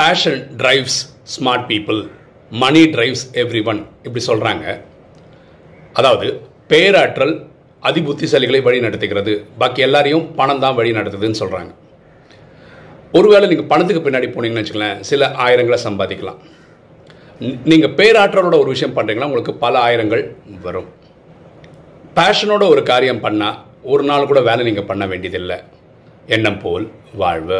Passion drives smart people money drives everyone இப்படி சொல்கிறாங்க அதாவது பேராற்றல் அதிபுத்திசாலிகளை வழி நடத்துகிறது பாக்கி எல்லாரையும் பணம் தான் வழி நடத்துதுன்னு சொல்கிறாங்க ஒருவேளை நீங்கள் பணத்துக்கு பின்னாடி போனீங்கன்னு வச்சுக்கலாம் சில ஆயிரங்களை சம்பாதிக்கலாம். நீங்கள் பேராற்றலோட ஒரு விஷயம் பண்ணுறீங்கன்னா உங்களுக்கு பல ஆயிரங்கள் வரும். பேஷனோட ஒரு காரியம் பண்ணால் ஒரு நாள் கூட வேலை நீங்கள் பண்ண வேண்டியதில்லை. எண்ணம் போல் வாழ்வு.